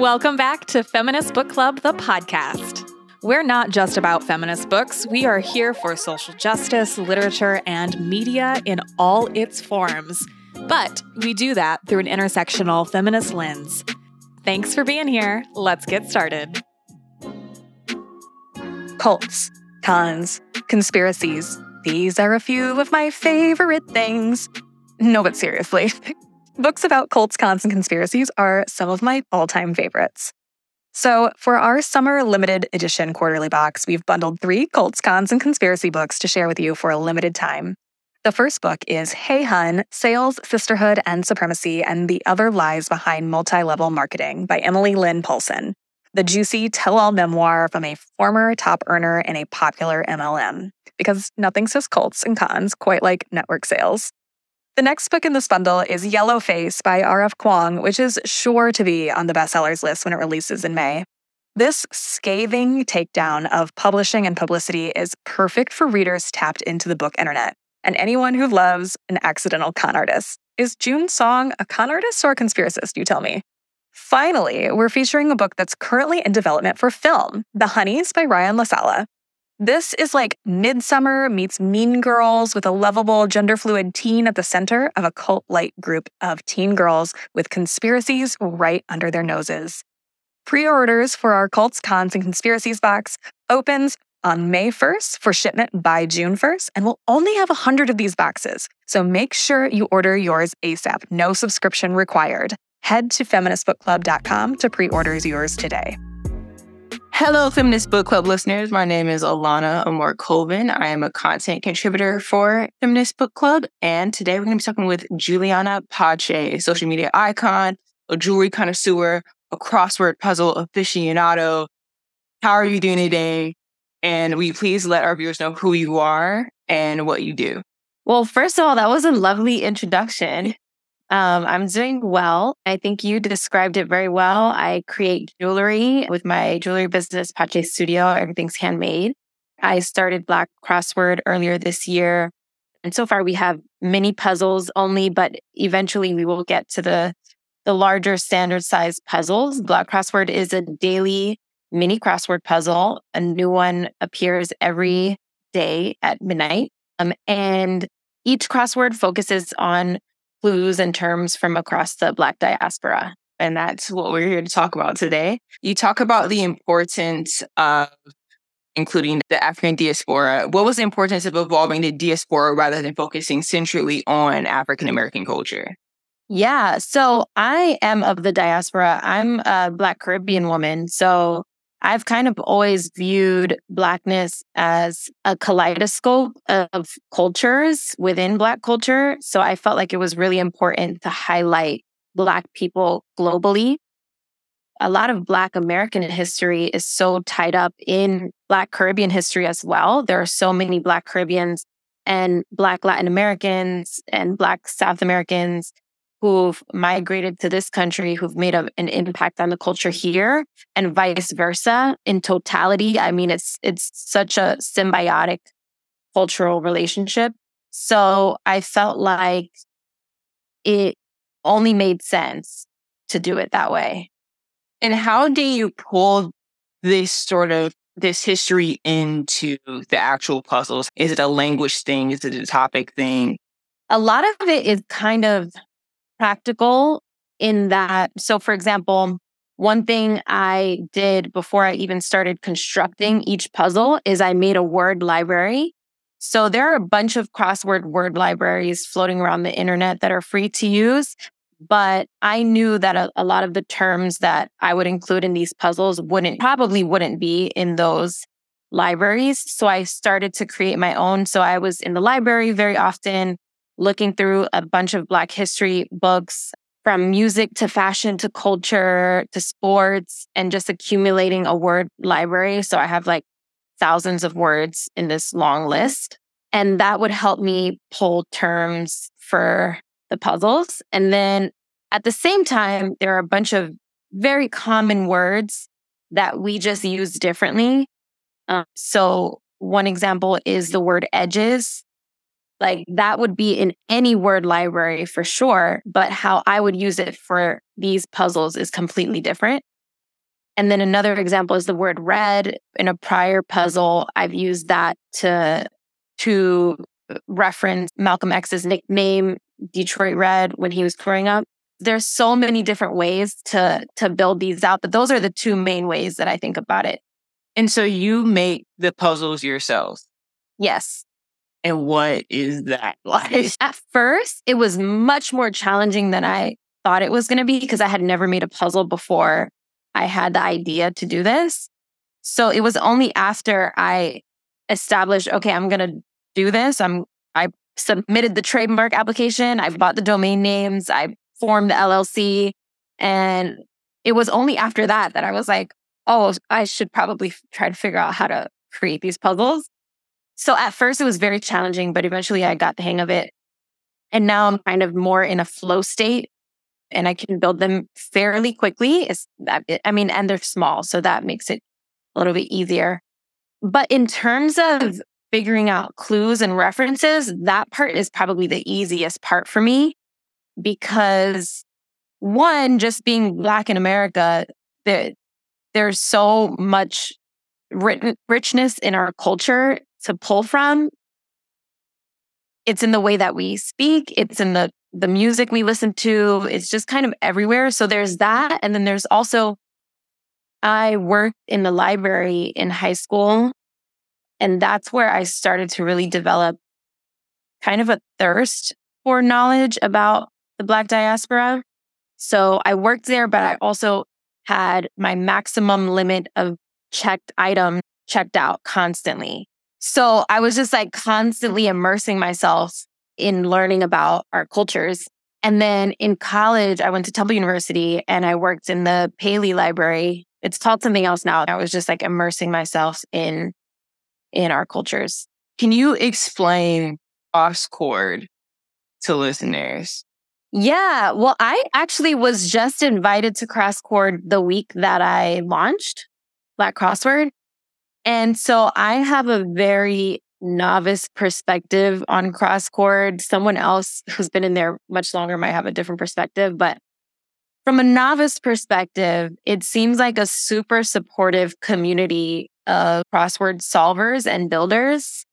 Welcome back to Feminist Book Club, the podcast. We're not just about feminist books. We are here for social justice, literature, and media in all its forms. But we do that through an intersectional feminist lens. Thanks for being here. Let's get started. Cults, cons, conspiracies. These are a few of my favorite things. No, but seriously, books about cults, cons, and conspiracies are some of my all time favorites. So, for our summer limited edition quarterly box, we've bundled three cults, cons, and conspiracy books to share with you for a limited time. The first book is Hey Hun Sales, Sisterhood, and Supremacy and the Other Lies Behind Multi Level Marketing by Emily Lynn Paulson, the juicy tell all memoir from a former top earner in a popular MLM. Because nothing says cults and cons quite like network sales. The next book in this bundle is Yellow Face by R.F. Kuang, which is sure to be on the bestsellers list when it releases in May. This scathing takedown of publishing and publicity is perfect for readers tapped into the book internet and anyone who loves an accidental con artist. Is June Song a con artist or a conspiracist, you tell me? Finally, we're featuring a book that's currently in development for film, The Honeys by Ryan LaSala. This is like Midsummer meets Mean Girls with a lovable gender fluid teen at the center of a cult like group of teen girls with conspiracies right under their noses. Pre orders for our Cults, Cons, and Conspiracies box opens on May 1st for shipment by June 1st, and we'll only have 100 of these boxes. So make sure you order yours ASAP. No subscription required. Head to feministbookclub.com to pre order yours today. Hello, Feminist Book Club listeners. My name is Alana Amore Colvin. I am a content contributor for Feminist Book Club. And today we're going to be talking with Juliana Pache, a social media icon, a jewelry connoisseur, a crossword puzzle aficionado. How are you doing today? And will you please let our viewers know who you are and what you do? Well, first of all, that was a lovely introduction. Um, I'm doing well. I think you described it very well. I create jewelry with my jewelry business, Pache Studio. Everything's handmade. I started Black Crossword earlier this year. And so far we have mini puzzles only, but eventually we will get to the, the larger standard size puzzles. Black Crossword is a daily mini crossword puzzle. A new one appears every day at midnight. Um, and each crossword focuses on clues and terms from across the Black diaspora. And that's what we're here to talk about today. You talk about the importance of including the African diaspora. What was the importance of evolving the diaspora rather than focusing centrally on African American culture? Yeah. So I am of the diaspora. I'm a Black Caribbean woman. So I've kind of always viewed Blackness as a kaleidoscope of cultures within Black culture. So I felt like it was really important to highlight Black people globally. A lot of Black American history is so tied up in Black Caribbean history as well. There are so many Black Caribbeans and Black Latin Americans and Black South Americans who've migrated to this country, who've made a, an impact on the culture here, and vice versa. In totality, I mean, it's it's such a symbiotic cultural relationship. So I felt like it only made sense to do it that way. And how do you pull this sort of this history into the actual puzzles? Is it a language thing? Is it a topic thing? A lot of it is kind of practical in that. So, for example, one thing I did before I even started constructing each puzzle is I made a word library. So there are a bunch of crossword word libraries floating around the internet that are free to use. But I knew that a, a lot of the terms that I would include in these puzzles wouldn't probably wouldn't be in those libraries. So I started to create my own. So I was in the library very often looking through a bunch of Black history books from music to fashion to culture to sports and just accumulating a word library. So I have like thousands of words in this long list. And that would help me pull terms for the puzzles. And then at the same time, there are a bunch of very common words that we just use differently. Um, so one example is the word edges. Like that would be in any word library for sure, but how I would use it for these puzzles is completely different. And then another example is the word red. In a prior puzzle, I've used that to, to reference Malcolm X's nickname, Detroit Red, when he was growing up. There's so many different ways to, to build these out, but those are the two main ways that I think about it. And so you make the puzzles yourself. Yes. And what is that like? At first, it was much more challenging than I thought it was going to be because I had never made a puzzle before I had the idea to do this. So it was only after I established, okay, I'm going to do this. I'm, I submitted the trademark application. I bought the domain names. I formed the LLC. And it was only after that that I was like, oh, I should probably try to figure out how to create these puzzles. So at first it was very challenging, but eventually I got the hang of it. And now I'm kind of more in a flow state and I can build them fairly quickly. It's, I mean, and they're small. So that makes it a little bit easier. But in terms of figuring out clues and references, that part is probably the easiest part for me because one, just being Black in America, there, there's so much written, richness in our culture to pull from. It's in the way that we speak. It's in the the music we listen to. It's just kind of everywhere. So there's that. And then there's also, I worked in the library in high school. And that's where I started to really develop kind of a thirst for knowledge about the Black diaspora. So I worked there, but I also had my maximum limit of checked items checked out constantly. So I was just like constantly immersing myself in learning about our cultures. And then in college, I went to Temple University and I worked in the Paley Library. It's called something else now. I was just like immersing myself in in our cultures. Can you explain CrossCord to listeners? Yeah. Well, I actually was just invited to CrossCord the week that I launched Black Crossword. And so I have a very novice perspective on CrossCord. Someone else who's been in there much longer might have a different perspective, but from a novice perspective, it seems like a super supportive community of crossword solvers and builders.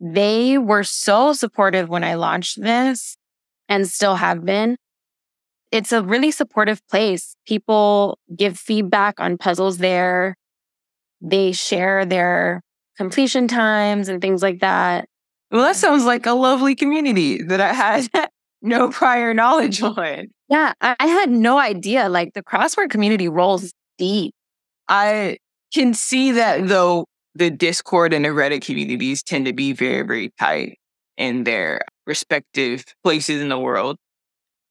They were so supportive when I launched this and still have been. It's a really supportive place. People give feedback on puzzles there. They share their completion times and things like that. Well, that sounds like a lovely community that I had no prior knowledge on. Yeah, I had no idea. Like the crossword community rolls deep. I can see that though the Discord and the Reddit communities tend to be very, very tight in their respective places in the world.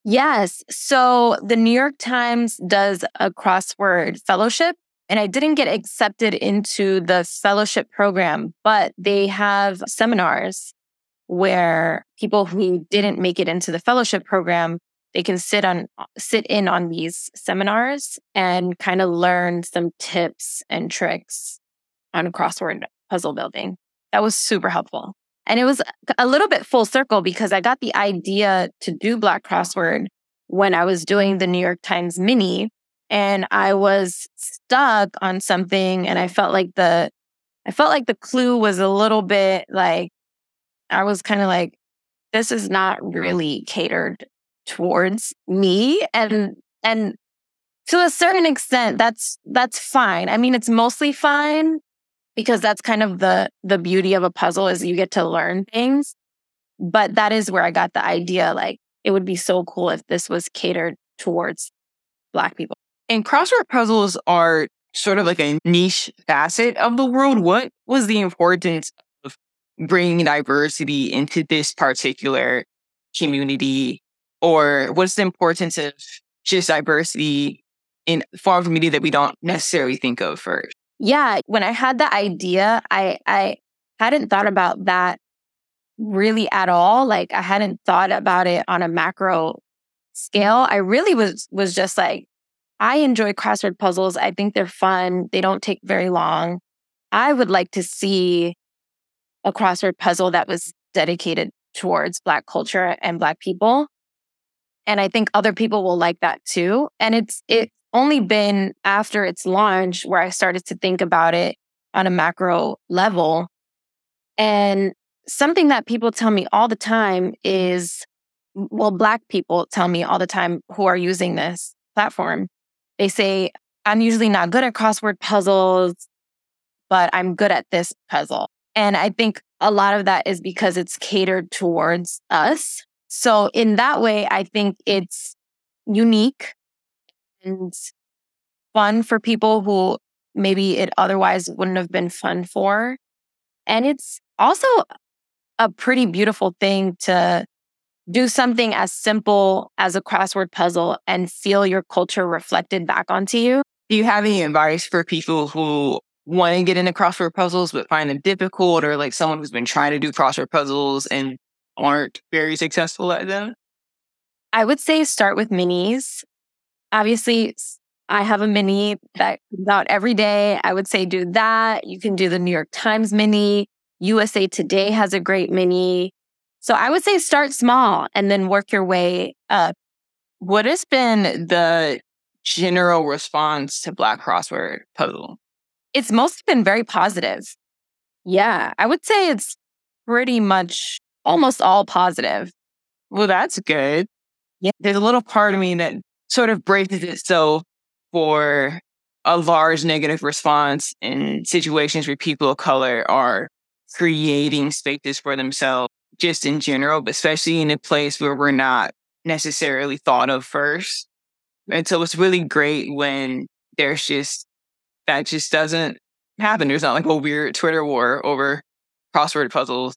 Yes. So the New York Times does a crossword fellowship and I didn't get accepted into the fellowship program, but they have seminars where people who didn't make it into the fellowship program, they can sit on, sit in on these seminars and kind of learn some tips and tricks on crossword puzzle building. That was super helpful. And it was a little bit full circle because I got the idea to do Black Crossword when I was doing the New York Times mini and I was stuck on something and I felt like the I felt like the clue was a little bit like I was kind of like this is not really catered towards me and and to a certain extent that's that's fine. I mean it's mostly fine because that's kind of the the beauty of a puzzle is you get to learn things. But that is where I got the idea like it would be so cool if this was catered towards black people. And crossword puzzles are sort of like a niche facet of the world. What was the importance of bringing diversity into this particular community? Or what's the importance of just diversity in forms of media that we don't necessarily think of first? Yeah. When I had the idea, I, I hadn't thought about that really at all. Like I hadn't thought about it on a macro scale. I really was, was just like, I enjoy crossword puzzles. I think they're fun. They don't take very long. I would like to see a crossword puzzle that was dedicated towards Black culture and Black people. And I think other people will like that too. And it's it's only been after its launch where I started to think about it on a macro level. And something that people tell me all the time is well, Black people tell me all the time who are using this platform. They say, I'm usually not good at crossword puzzles, but I'm good at this puzzle. And I think a lot of that is because it's catered towards us. So, in that way, I think it's unique and fun for people who maybe it otherwise wouldn't have been fun for. And it's also a pretty beautiful thing to do something as simple as a crossword puzzle and feel your culture reflected back onto you. Do you have any advice for people who want to get into crossword puzzles but find them difficult or like someone who's been trying to do crossword puzzles and aren't very successful at them? I would say start with minis. Obviously, I have a mini that comes out every day. I would say do that. You can do the New York Times mini. USA Today has a great mini. So I would say start small and then work your way up. What has been the general response to Black Crossword Puzzle? It's mostly been very positive. Yeah, I would say it's pretty much almost all positive. Well, that's good. Yeah. There's a little part of me that sort of braces it so for a large negative response in situations where people of color are creating spaces for themselves just in general, but especially in a place where we're not necessarily thought of first. And so it's really great when there's just that just doesn't happen. There's not like a weird Twitter war over crossword puzzles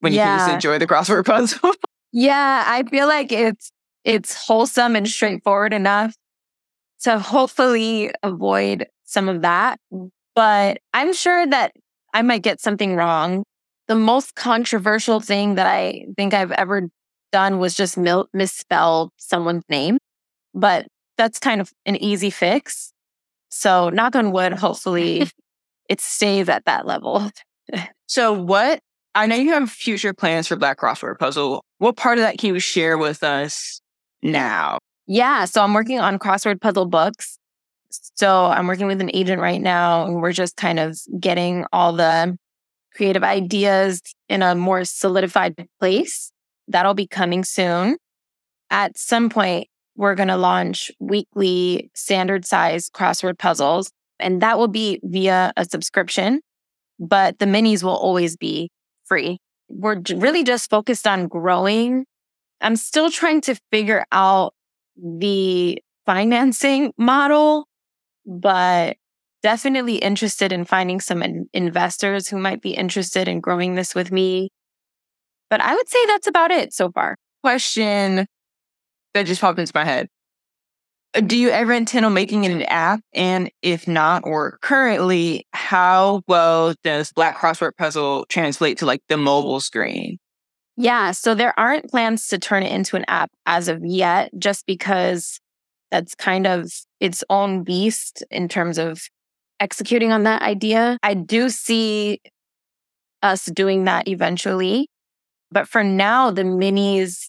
when you can just enjoy the crossword puzzle. yeah, I feel like it's it's wholesome and straightforward enough to hopefully avoid some of that. But I'm sure that I might get something wrong the most controversial thing that I think I've ever done was just mil- misspell someone's name, but that's kind of an easy fix. So, knock on wood, hopefully it stays at that level. so, what I know you have future plans for Black Crossword Puzzle. What part of that can you share with us now? Yeah, so I'm working on crossword puzzle books. So I'm working with an agent right now, and we're just kind of getting all the creative ideas in a more solidified place. That'll be coming soon. At some point, we're going to launch weekly standard size crossword puzzles, and that will be via a subscription, but the minis will always be free. We're really just focused on growing. I'm still trying to figure out the financing model, but definitely interested in finding some in- investors who might be interested in growing this with me. But I would say that's about it so far. Question that just popped into my head. Uh, do you ever intend on making it an app? And if not, or currently, how well does Black Crossword Puzzle translate to like the mobile screen? Yeah, so there aren't plans to turn it into an app as of yet, just because that's kind of its own beast in terms of executing on that idea. I do see us doing that eventually. But for now, the minis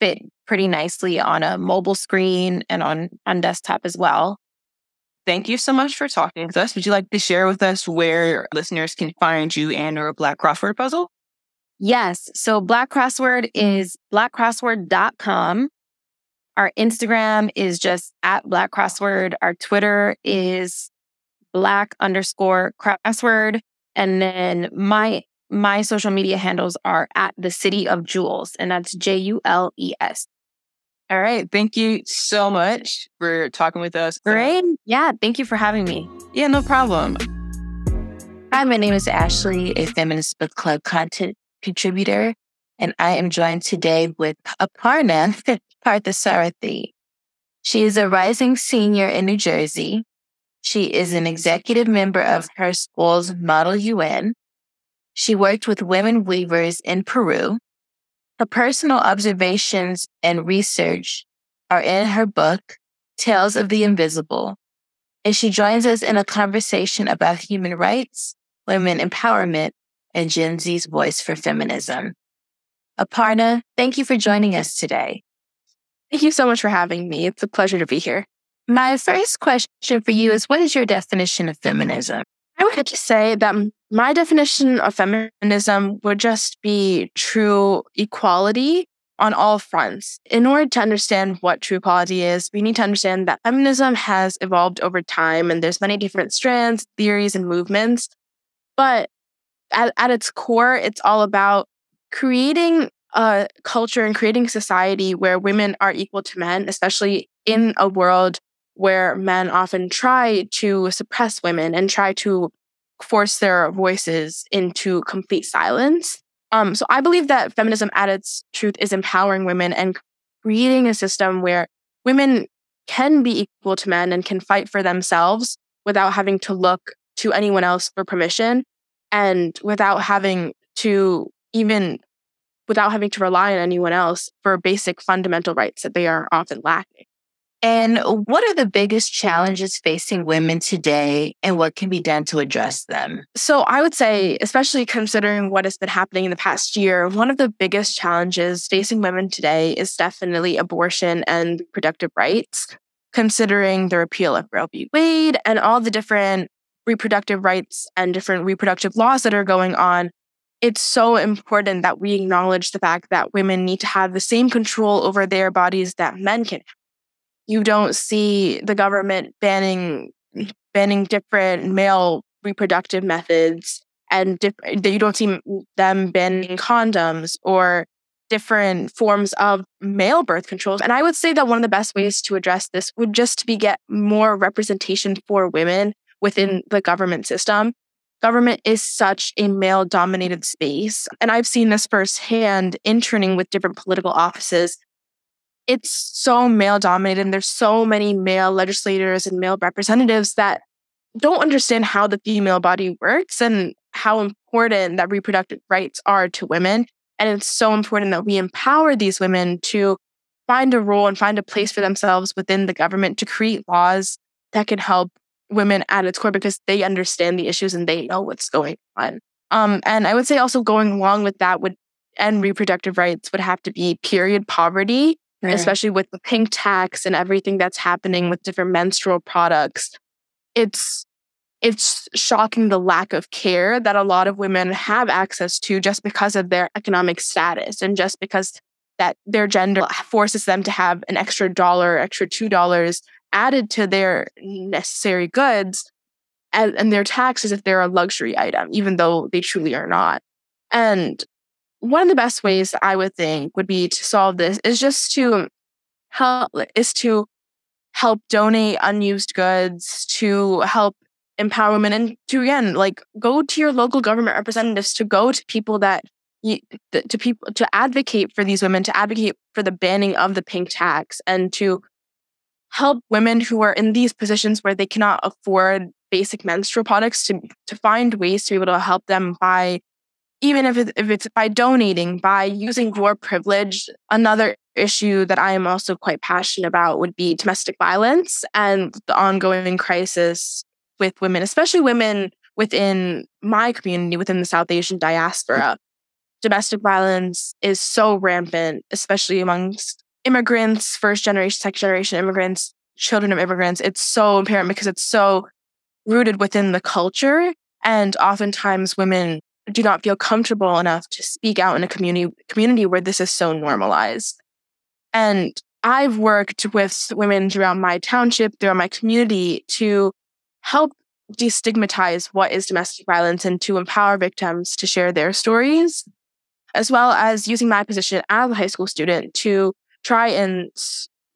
fit pretty nicely on a mobile screen and on, on desktop as well. Thank you so much for talking to us. Would you like to share with us where listeners can find you and or Black Crossword Puzzle? Yes. So Black Crossword is blackcrossword.com. Our Instagram is just at Black Crossword. Our Twitter is black underscore crossword. And then my my social media handles are at the city of jewels, and that's J U L E S. All right. Thank you so much for talking with us. Great. Yeah. Thank you for having me. Yeah, no problem. Hi, my name is Ashley, a feminist book club content contributor, and I am joined today with Aparna Parthasarathy. She is a rising senior in New Jersey she is an executive member of her school's Model UN. She worked with women weavers in Peru. Her personal observations and research are in her book, Tales of the Invisible, and she joins us in a conversation about human rights, women empowerment, and Gen Z's voice for feminism. Aparna, thank you for joining us today. Thank you so much for having me. It's a pleasure to be here. My first question for you is what is your definition of feminism? I would have to say that my definition of feminism would just be true equality on all fronts. In order to understand what true equality is, we need to understand that feminism has evolved over time and there's many different strands, theories, and movements. But at, at its core, it's all about creating a culture and creating society where women are equal to men, especially in a world where men often try to suppress women and try to force their voices into complete silence. Um, so I believe that feminism at its truth is empowering women and creating a system where women can be equal to men and can fight for themselves without having to look to anyone else for permission and without having to even without having to rely on anyone else for basic fundamental rights that they are often lacking. And what are the biggest challenges facing women today and what can be done to address them? So, I would say, especially considering what has been happening in the past year, one of the biggest challenges facing women today is definitely abortion and reproductive rights, considering the repeal of Roe v. Wade and all the different reproductive rights and different reproductive laws that are going on. It's so important that we acknowledge the fact that women need to have the same control over their bodies that men can you don't see the government banning banning different male reproductive methods and diff- you don't see them banning condoms or different forms of male birth controls. And I would say that one of the best ways to address this would just be get more representation for women within the government system. Government is such a male dominated space. And I've seen this firsthand interning with different political offices it's so male dominated and there's so many male legislators and male representatives that don't understand how the female body works and how important that reproductive rights are to women. And it's so important that we empower these women to find a role and find a place for themselves within the government to create laws that can help women at its core because they understand the issues and they know what's going on. Um, and I would say also going along with that would end reproductive rights would have to be period poverty right. especially with the pink tax and everything that's happening with different menstrual products. It's it's shocking the lack of care that a lot of women have access to just because of their economic status and just because that their gender forces them to have an extra dollar, extra two dollars added to their necessary goods and, and their taxes if they're a luxury item, even though they truly are not. And one of the best ways I would think would be to solve this is just to help is to help donate unused goods, to help empower women and to again like go to your local government representatives to go to people that you, to people to advocate for these women to advocate for the banning of the pink tax and to help women who are in these positions where they cannot afford basic menstrual products to to find ways to be able to help them buy even if, it, if it's by donating, by using your privilege. Another issue that I am also quite passionate about would be domestic violence and the ongoing crisis with women, especially women within my community, within the South Asian diaspora. Domestic violence is so rampant, especially amongst immigrants, first generation, second generation immigrants, children of immigrants. It's so apparent because it's so rooted within the culture. And oftentimes women do not feel comfortable enough to speak out in a community community where this is so normalized. And I've worked with women throughout my township, throughout my community to help destigmatize what is domestic violence and to empower victims to share their stories, as well as using my position as a high school student to try and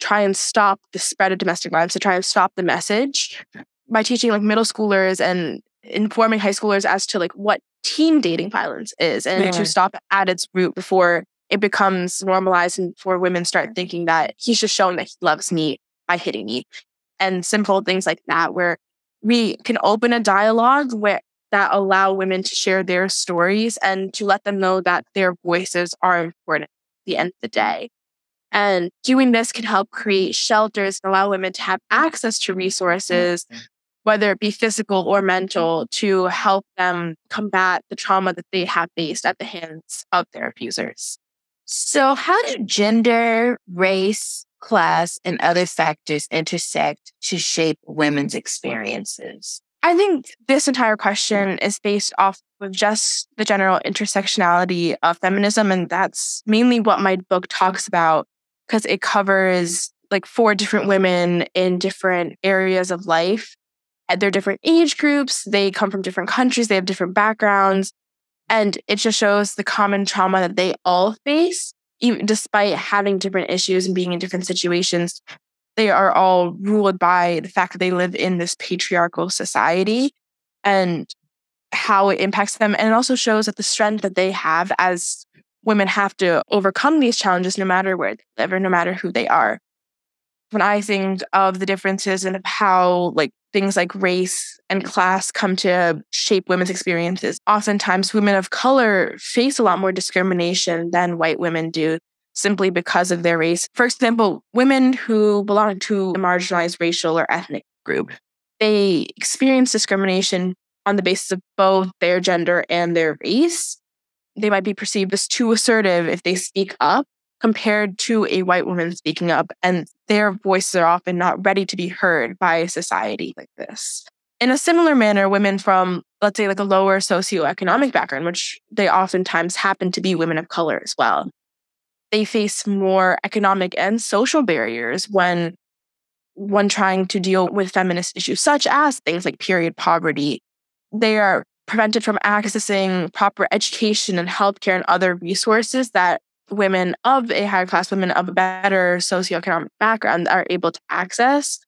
try and stop the spread of domestic violence, to try and stop the message by teaching like middle schoolers and informing high schoolers as to like what teen dating violence is and yeah. to stop at its root before it becomes normalized and before women start thinking that he's just showing that he loves me by hitting me and simple things like that where we can open a dialogue where that allow women to share their stories and to let them know that their voices are important at the end of the day. And doing this can help create shelters and allow women to have access to resources whether it be physical or mental, to help them combat the trauma that they have faced at the hands of their abusers. So, how do gender, race, class, and other factors intersect to shape women's experiences? I think this entire question is based off of just the general intersectionality of feminism. And that's mainly what my book talks about because it covers like four different women in different areas of life. Their different age groups, they come from different countries, they have different backgrounds. And it just shows the common trauma that they all face, even despite having different issues and being in different situations they are all ruled by the fact that they live in this patriarchal society and how it impacts them. And it also shows that the strength that they have as women have to overcome these challenges no matter where they live or no matter who they are. When I think of the differences and of how like things like race and class come to shape women's experiences, oftentimes women of color face a lot more discrimination than white women do simply because of their race. For example, women who belong to a marginalized racial or ethnic group, they experience discrimination on the basis of both their gender and their race. They might be perceived as too assertive if they speak up compared to a white woman speaking up, and their voices are often not ready to be heard by a society like this. In a similar manner, women from, let's say, like a lower socioeconomic background, which they oftentimes happen to be women of color as well, they face more economic and social barriers when when trying to deal with feminist issues, such as things like period poverty. They are prevented from accessing proper education and healthcare and other resources that women of a higher class, women of a better socioeconomic background are able to access.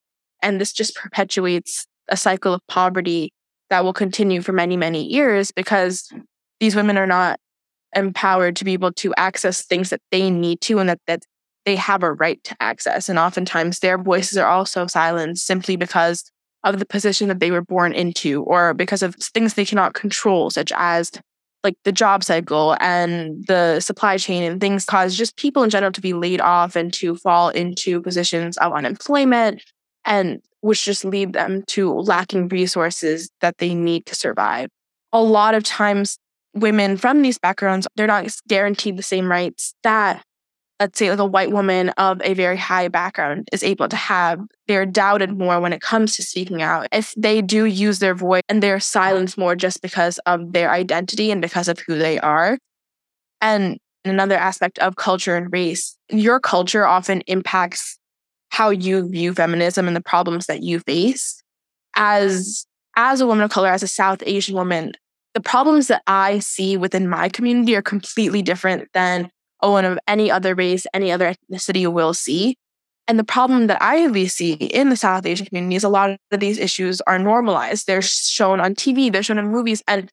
And this just perpetuates a cycle of poverty that will continue for many, many years because these women are not empowered to be able to access things that they need to and that, that they have a right to access. And oftentimes their voices are also silenced simply because of the position that they were born into or because of things they cannot control, such as like the job cycle and the supply chain and things cause just people in general to be laid off and to fall into positions of unemployment and which just lead them to lacking resources that they need to survive. A lot of times women from these backgrounds, they're not guaranteed the same rights that, let's say, like a white woman of a very high background is able to have. They're doubted more when it comes to speaking out. If they do use their voice and they're silenced more just because of their identity and because of who they are. And another aspect of culture and race, your culture often impacts how you view feminism and the problems that you face. As as a woman of color, as a South Asian woman, the problems that I see within my community are completely different than a one of any other race, any other ethnicity will see. And the problem that I at least see in the South Asian community is a lot of these issues are normalized. They're shown on TV, they're shown in movies, and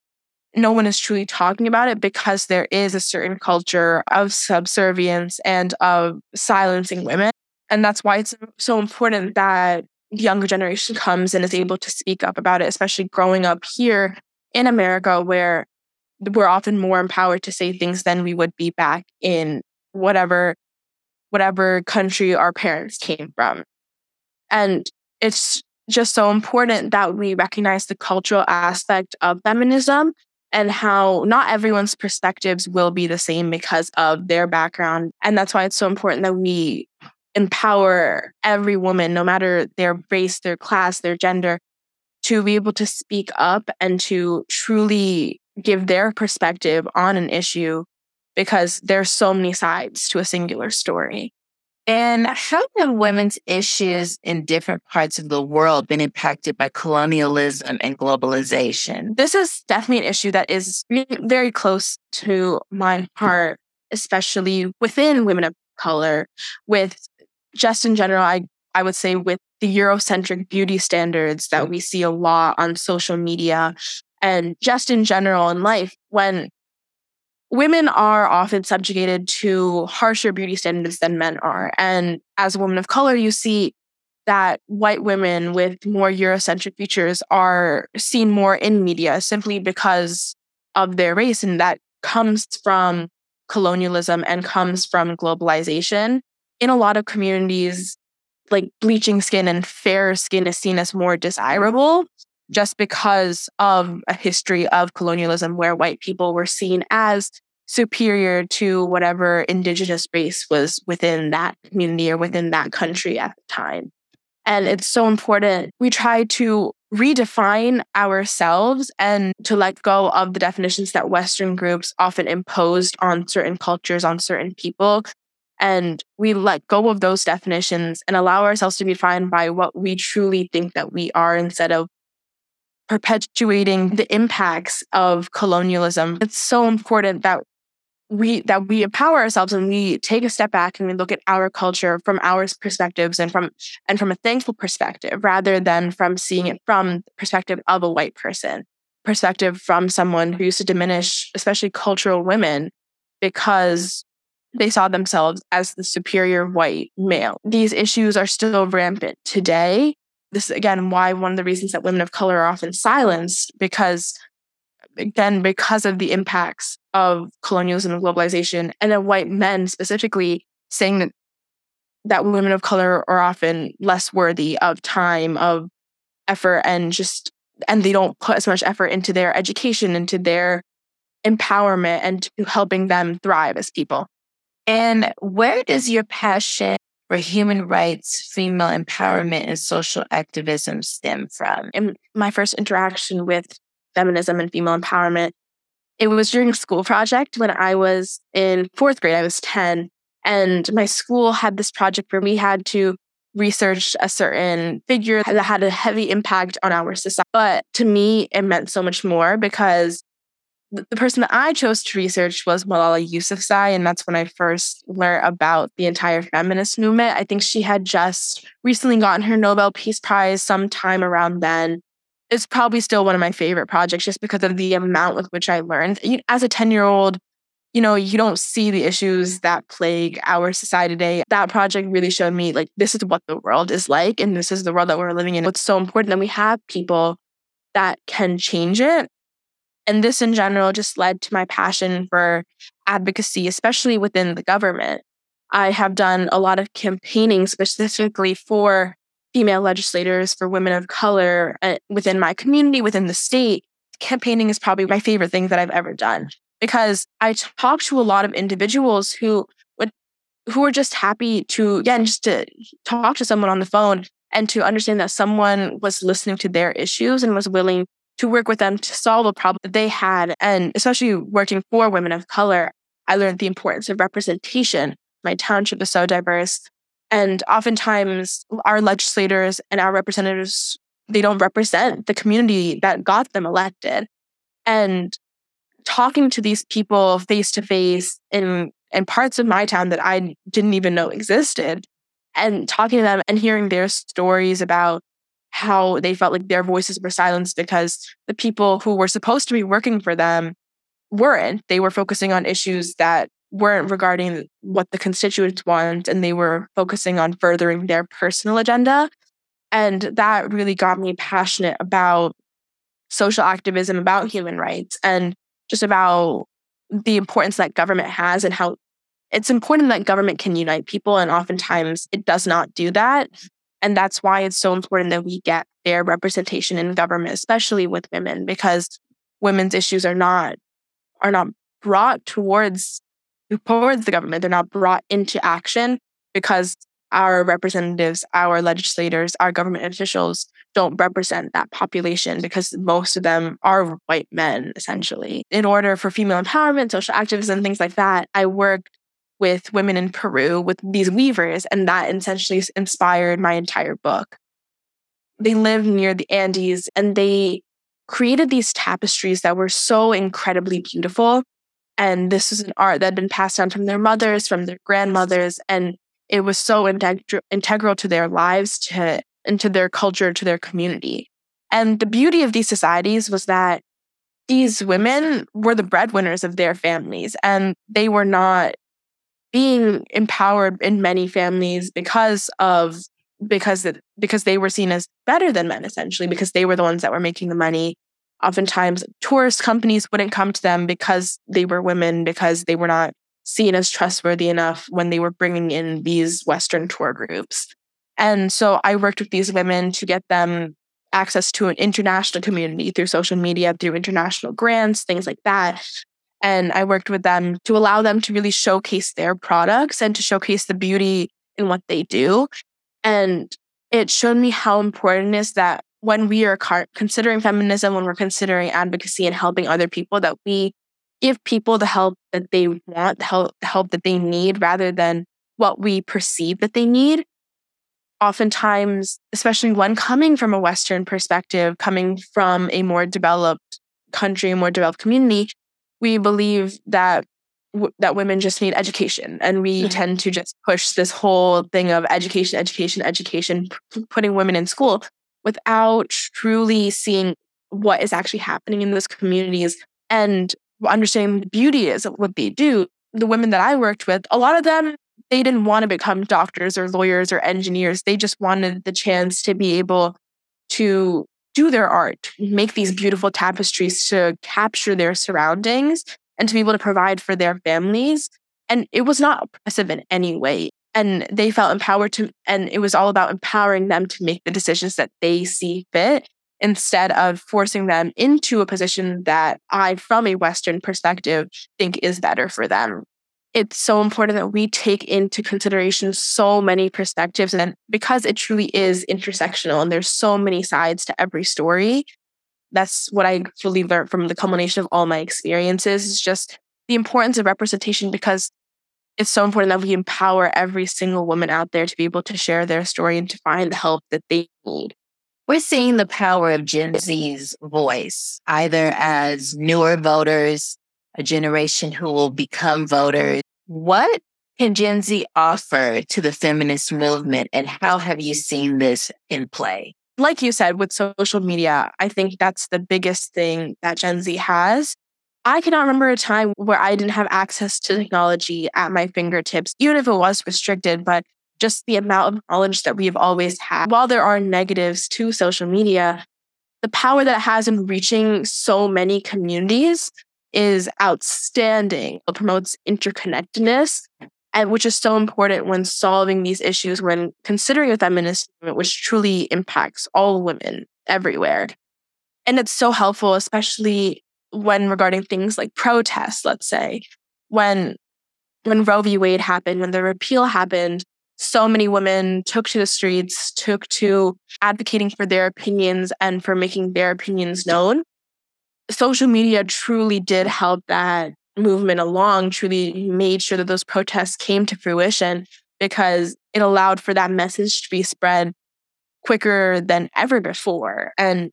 no one is truly talking about it because there is a certain culture of subservience and of silencing women. And that's why it's so important that the younger generation comes and is able to speak up about it, especially growing up here in America where we're often more empowered to say things than we would be back in whatever whatever country our parents came from. And it's just so important that we recognize the cultural aspect of feminism and how not everyone's perspectives will be the same because of their background. And that's why it's so important that we empower every woman, no matter their race, their class, their gender, to be able to speak up and to truly give their perspective on an issue because there's so many sides to a singular story. And how have women's issues in different parts of the world been impacted by colonialism and globalization? This is definitely an issue that is very close to my heart, especially within women of color. With just in general, I, I would say with the Eurocentric beauty standards that mm. we see a lot on social media and just in general in life when women are often subjugated to harsher beauty standards than men are. And as a woman of color, you see that white women with more Eurocentric features are seen more in media simply because of their race. And that comes from colonialism and comes from globalization. In a lot of communities, like bleaching skin and fair skin is seen as more desirable just because of a history of colonialism where white people were seen as superior to whatever indigenous race was within that community or within that country at the time. And it's so important. We try to redefine ourselves and to let go of the definitions that Western groups often imposed on certain cultures, on certain people. And we let go of those definitions and allow ourselves to be defined by what we truly think that we are instead of perpetuating the impacts of colonialism. It's so important that we that we empower ourselves and we take a step back and we look at our culture from our perspectives and from and from a thankful perspective rather than from seeing it from the perspective of a white person perspective from someone who used to diminish especially cultural women because they saw themselves as the superior white male these issues are still rampant today this is again why one of the reasons that women of color are often silenced because again because of the impacts of colonialism and globalization, and then white men specifically saying that that women of color are often less worthy of time, of effort, and just and they don't put as much effort into their education, into their empowerment, and to helping them thrive as people. And where does your passion for human rights, female empowerment, and social activism stem from? In my first interaction with feminism and female empowerment, it was during a school project when I was in fourth grade. I was 10. And my school had this project where we had to research a certain figure that had a heavy impact on our society. But to me, it meant so much more because the person that I chose to research was Malala Yousafzai, and that's when I first learned about the entire feminist movement. I think she had just recently gotten her Nobel Peace Prize sometime around then It's probably still one of my favorite projects just because of the amount with which I learned. As a 10 year old, you know, you don't see the issues that plague our society today. That project really showed me like this is what the world is like and this is the world that we're living in. It's so important that we have people that can change it. And this in general just led to my passion for advocacy, especially within the government. I have done a lot of campaigning specifically for female legislators, for women of color uh, within my community, within the state, campaigning is probably my favorite thing that I've ever done because I talk to a lot of individuals who would who are just happy to again just to talk to someone on the phone and to understand that someone was listening to their issues and was willing to work with them to solve a problem that they had. And especially working for women of color I learned the importance of representation. My township is so diverse. And oftentimes, our legislators and our representatives, they don't represent the community that got them elected. And talking to these people face to face in, in parts of my town that I didn't even know existed, and talking to them and hearing their stories about how they felt like their voices were silenced because the people who were supposed to be working for them weren't. They were focusing on issues that weren't regarding what the constituents want and they were focusing on furthering their personal agenda. And that really got me passionate about social activism, about human rights, and just about the importance that government has and how it's important that government can unite people. And oftentimes it does not do that. And that's why it's so important that we get fair representation in government, especially with women, because women's issues are not are not brought towards towards the government. They're not brought into action because our representatives, our legislators, our government officials don't represent that population because most of them are white men, essentially. In order for female empowerment, social activism, things like that, I worked with women in Peru with these weavers, and that essentially inspired my entire book. They lived near the Andes and they created these tapestries that were so incredibly beautiful and this is an art that had been passed down from their mothers, from their grandmothers. And it was so integral, integral to their lives, to, and to their culture, to their community. And the beauty of these societies was that these women were the breadwinners of their families, and they were not being empowered in many families because of because because they were seen as better than men essentially because they were the ones that were making the money Oftentimes, tourist companies wouldn't come to them because they were women, because they were not seen as trustworthy enough when they were bringing in these Western tour groups. And so I worked with these women to get them access to an international community through social media, through international grants, things like that. And I worked with them to allow them to really showcase their products and to showcase the beauty in what they do. And it showed me how important it is that when we are considering feminism, when we're considering advocacy and helping other people, that we give people the help that they want, the help, the help that they need, rather than what we perceive that they need. Oftentimes, especially when coming from a Western perspective, coming from a more developed country, a more developed community, we believe that w- that women just need education, and we mm-hmm. tend to just push this whole thing of education, education, education, p- putting women in school without truly seeing what is actually happening in those communities and understanding the beauty is of what they do. The women that I worked with, a lot of them, they didn't want to become doctors or lawyers or engineers. They just wanted the chance to be able to do their art, mm-hmm. make these beautiful tapestries to capture their surroundings and to be able to provide for their families. And it was not oppressive in any way. And they felt empowered to and it was all about empowering them to make the decisions that they see fit instead of forcing them into a position that i from a western perspective think is better for them it's so important that we take into consideration so many perspectives and because it truly is intersectional and there's so many sides to every story that's what i really learned from the culmination of all my experiences is just the importance of representation because it's so important that we empower every single woman out there to be able to share their story and to find the help that they need. We're seeing the power of Gen Z's voice, either as newer voters, a generation who will become voters. What can Gen Z offer to the feminist movement, and how have you seen this in play? Like you said, with social media, I think that's the biggest thing that Gen Z has. I cannot remember a time where I didn't have access to technology at my fingertips, even if it was restricted, but just the amount of knowledge that we've always had. While there are negatives to social media, the power that it has in reaching so many communities is outstanding. It promotes interconnectedness, and which is so important when solving these issues, when considering a feminist movement, which truly impacts all women everywhere. And it's so helpful, especially when regarding things like protests, let's say, when when Roe v. Wade happened, when the repeal happened, so many women took to the streets, took to advocating for their opinions and for making their opinions known. Social media truly did help that movement along, truly made sure that those protests came to fruition because it allowed for that message to be spread quicker than ever before. And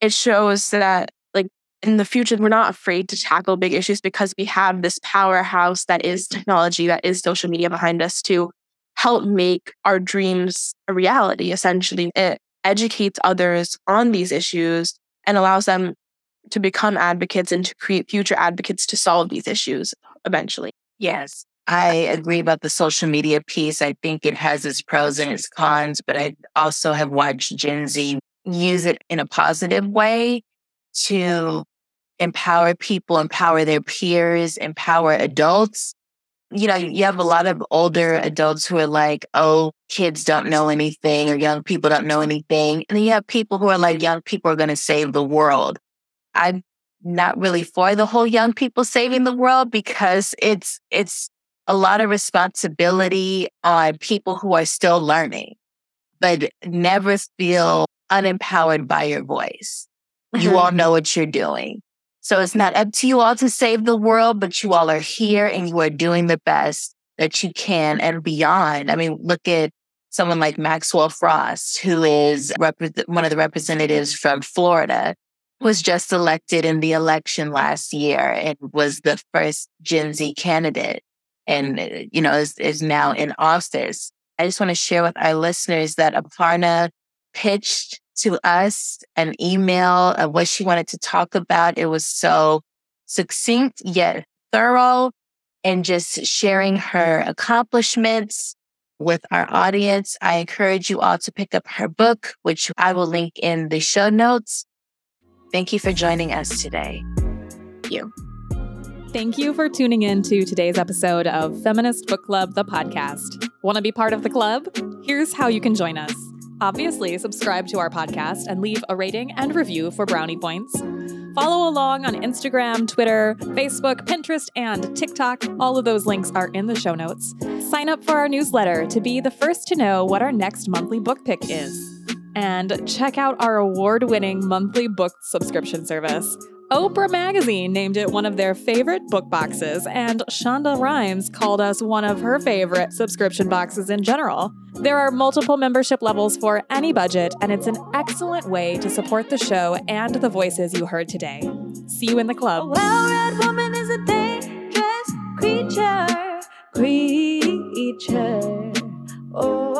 it shows that like, in the future, we're not afraid to tackle big issues because we have this powerhouse that is technology, that is social media behind us to help make our dreams a reality, essentially. It educates others on these issues and allows them to become advocates and to create future advocates to solve these issues eventually. Yes. I agree about the social media piece. I think it has its pros and its cons, but I also have watched Gen Z use it in a positive way to empower people, empower their peers, empower adults. You know, you have a lot of older adults who are like, oh, kids don't know anything or young people don't know anything. And then you have people who are like, young people are going to save the world. I'm not really for the whole young people saving the world because it's, it's a lot of responsibility on people who are still learning, but never feel unempowered by your voice. You mm-hmm. all know what you're doing. So it's not up to you all to save the world, but you all are here and you are doing the best that you can and beyond. I mean, look at someone like Maxwell Frost, who is one of the representatives from Florida, was just elected in the election last year and was the first Gen Z candidate and, uh, you know, is, is now in office. I just want to share with our listeners that Aparna pitched to us an email of what she wanted to talk about. It was so succinct yet thorough and just sharing her accomplishments with our audience. I encourage you all to pick up her book, which I will link in the show notes. Thank you for joining us today. You. Thank you for tuning in to today's episode of Feminist Book Club, the podcast. Want to be part of the club? Here's how you can join us. Obviously, subscribe to our podcast and leave a rating and review for brownie points. Follow along on Instagram, Twitter, Facebook, Pinterest, and TikTok. All of those links are in the show notes. Sign up for our newsletter to be the first to know what our next monthly book pick is. And check out our award winning monthly book subscription service. Oprah Magazine named it one of their favorite book boxes, and Shonda Rhimes called us one of her favorite subscription boxes in general. There are multiple membership levels for any budget, and it's an excellent way to support the show and the voices you heard today. See you in the club. Well-read woman is a dangerous creature, creature. Oh.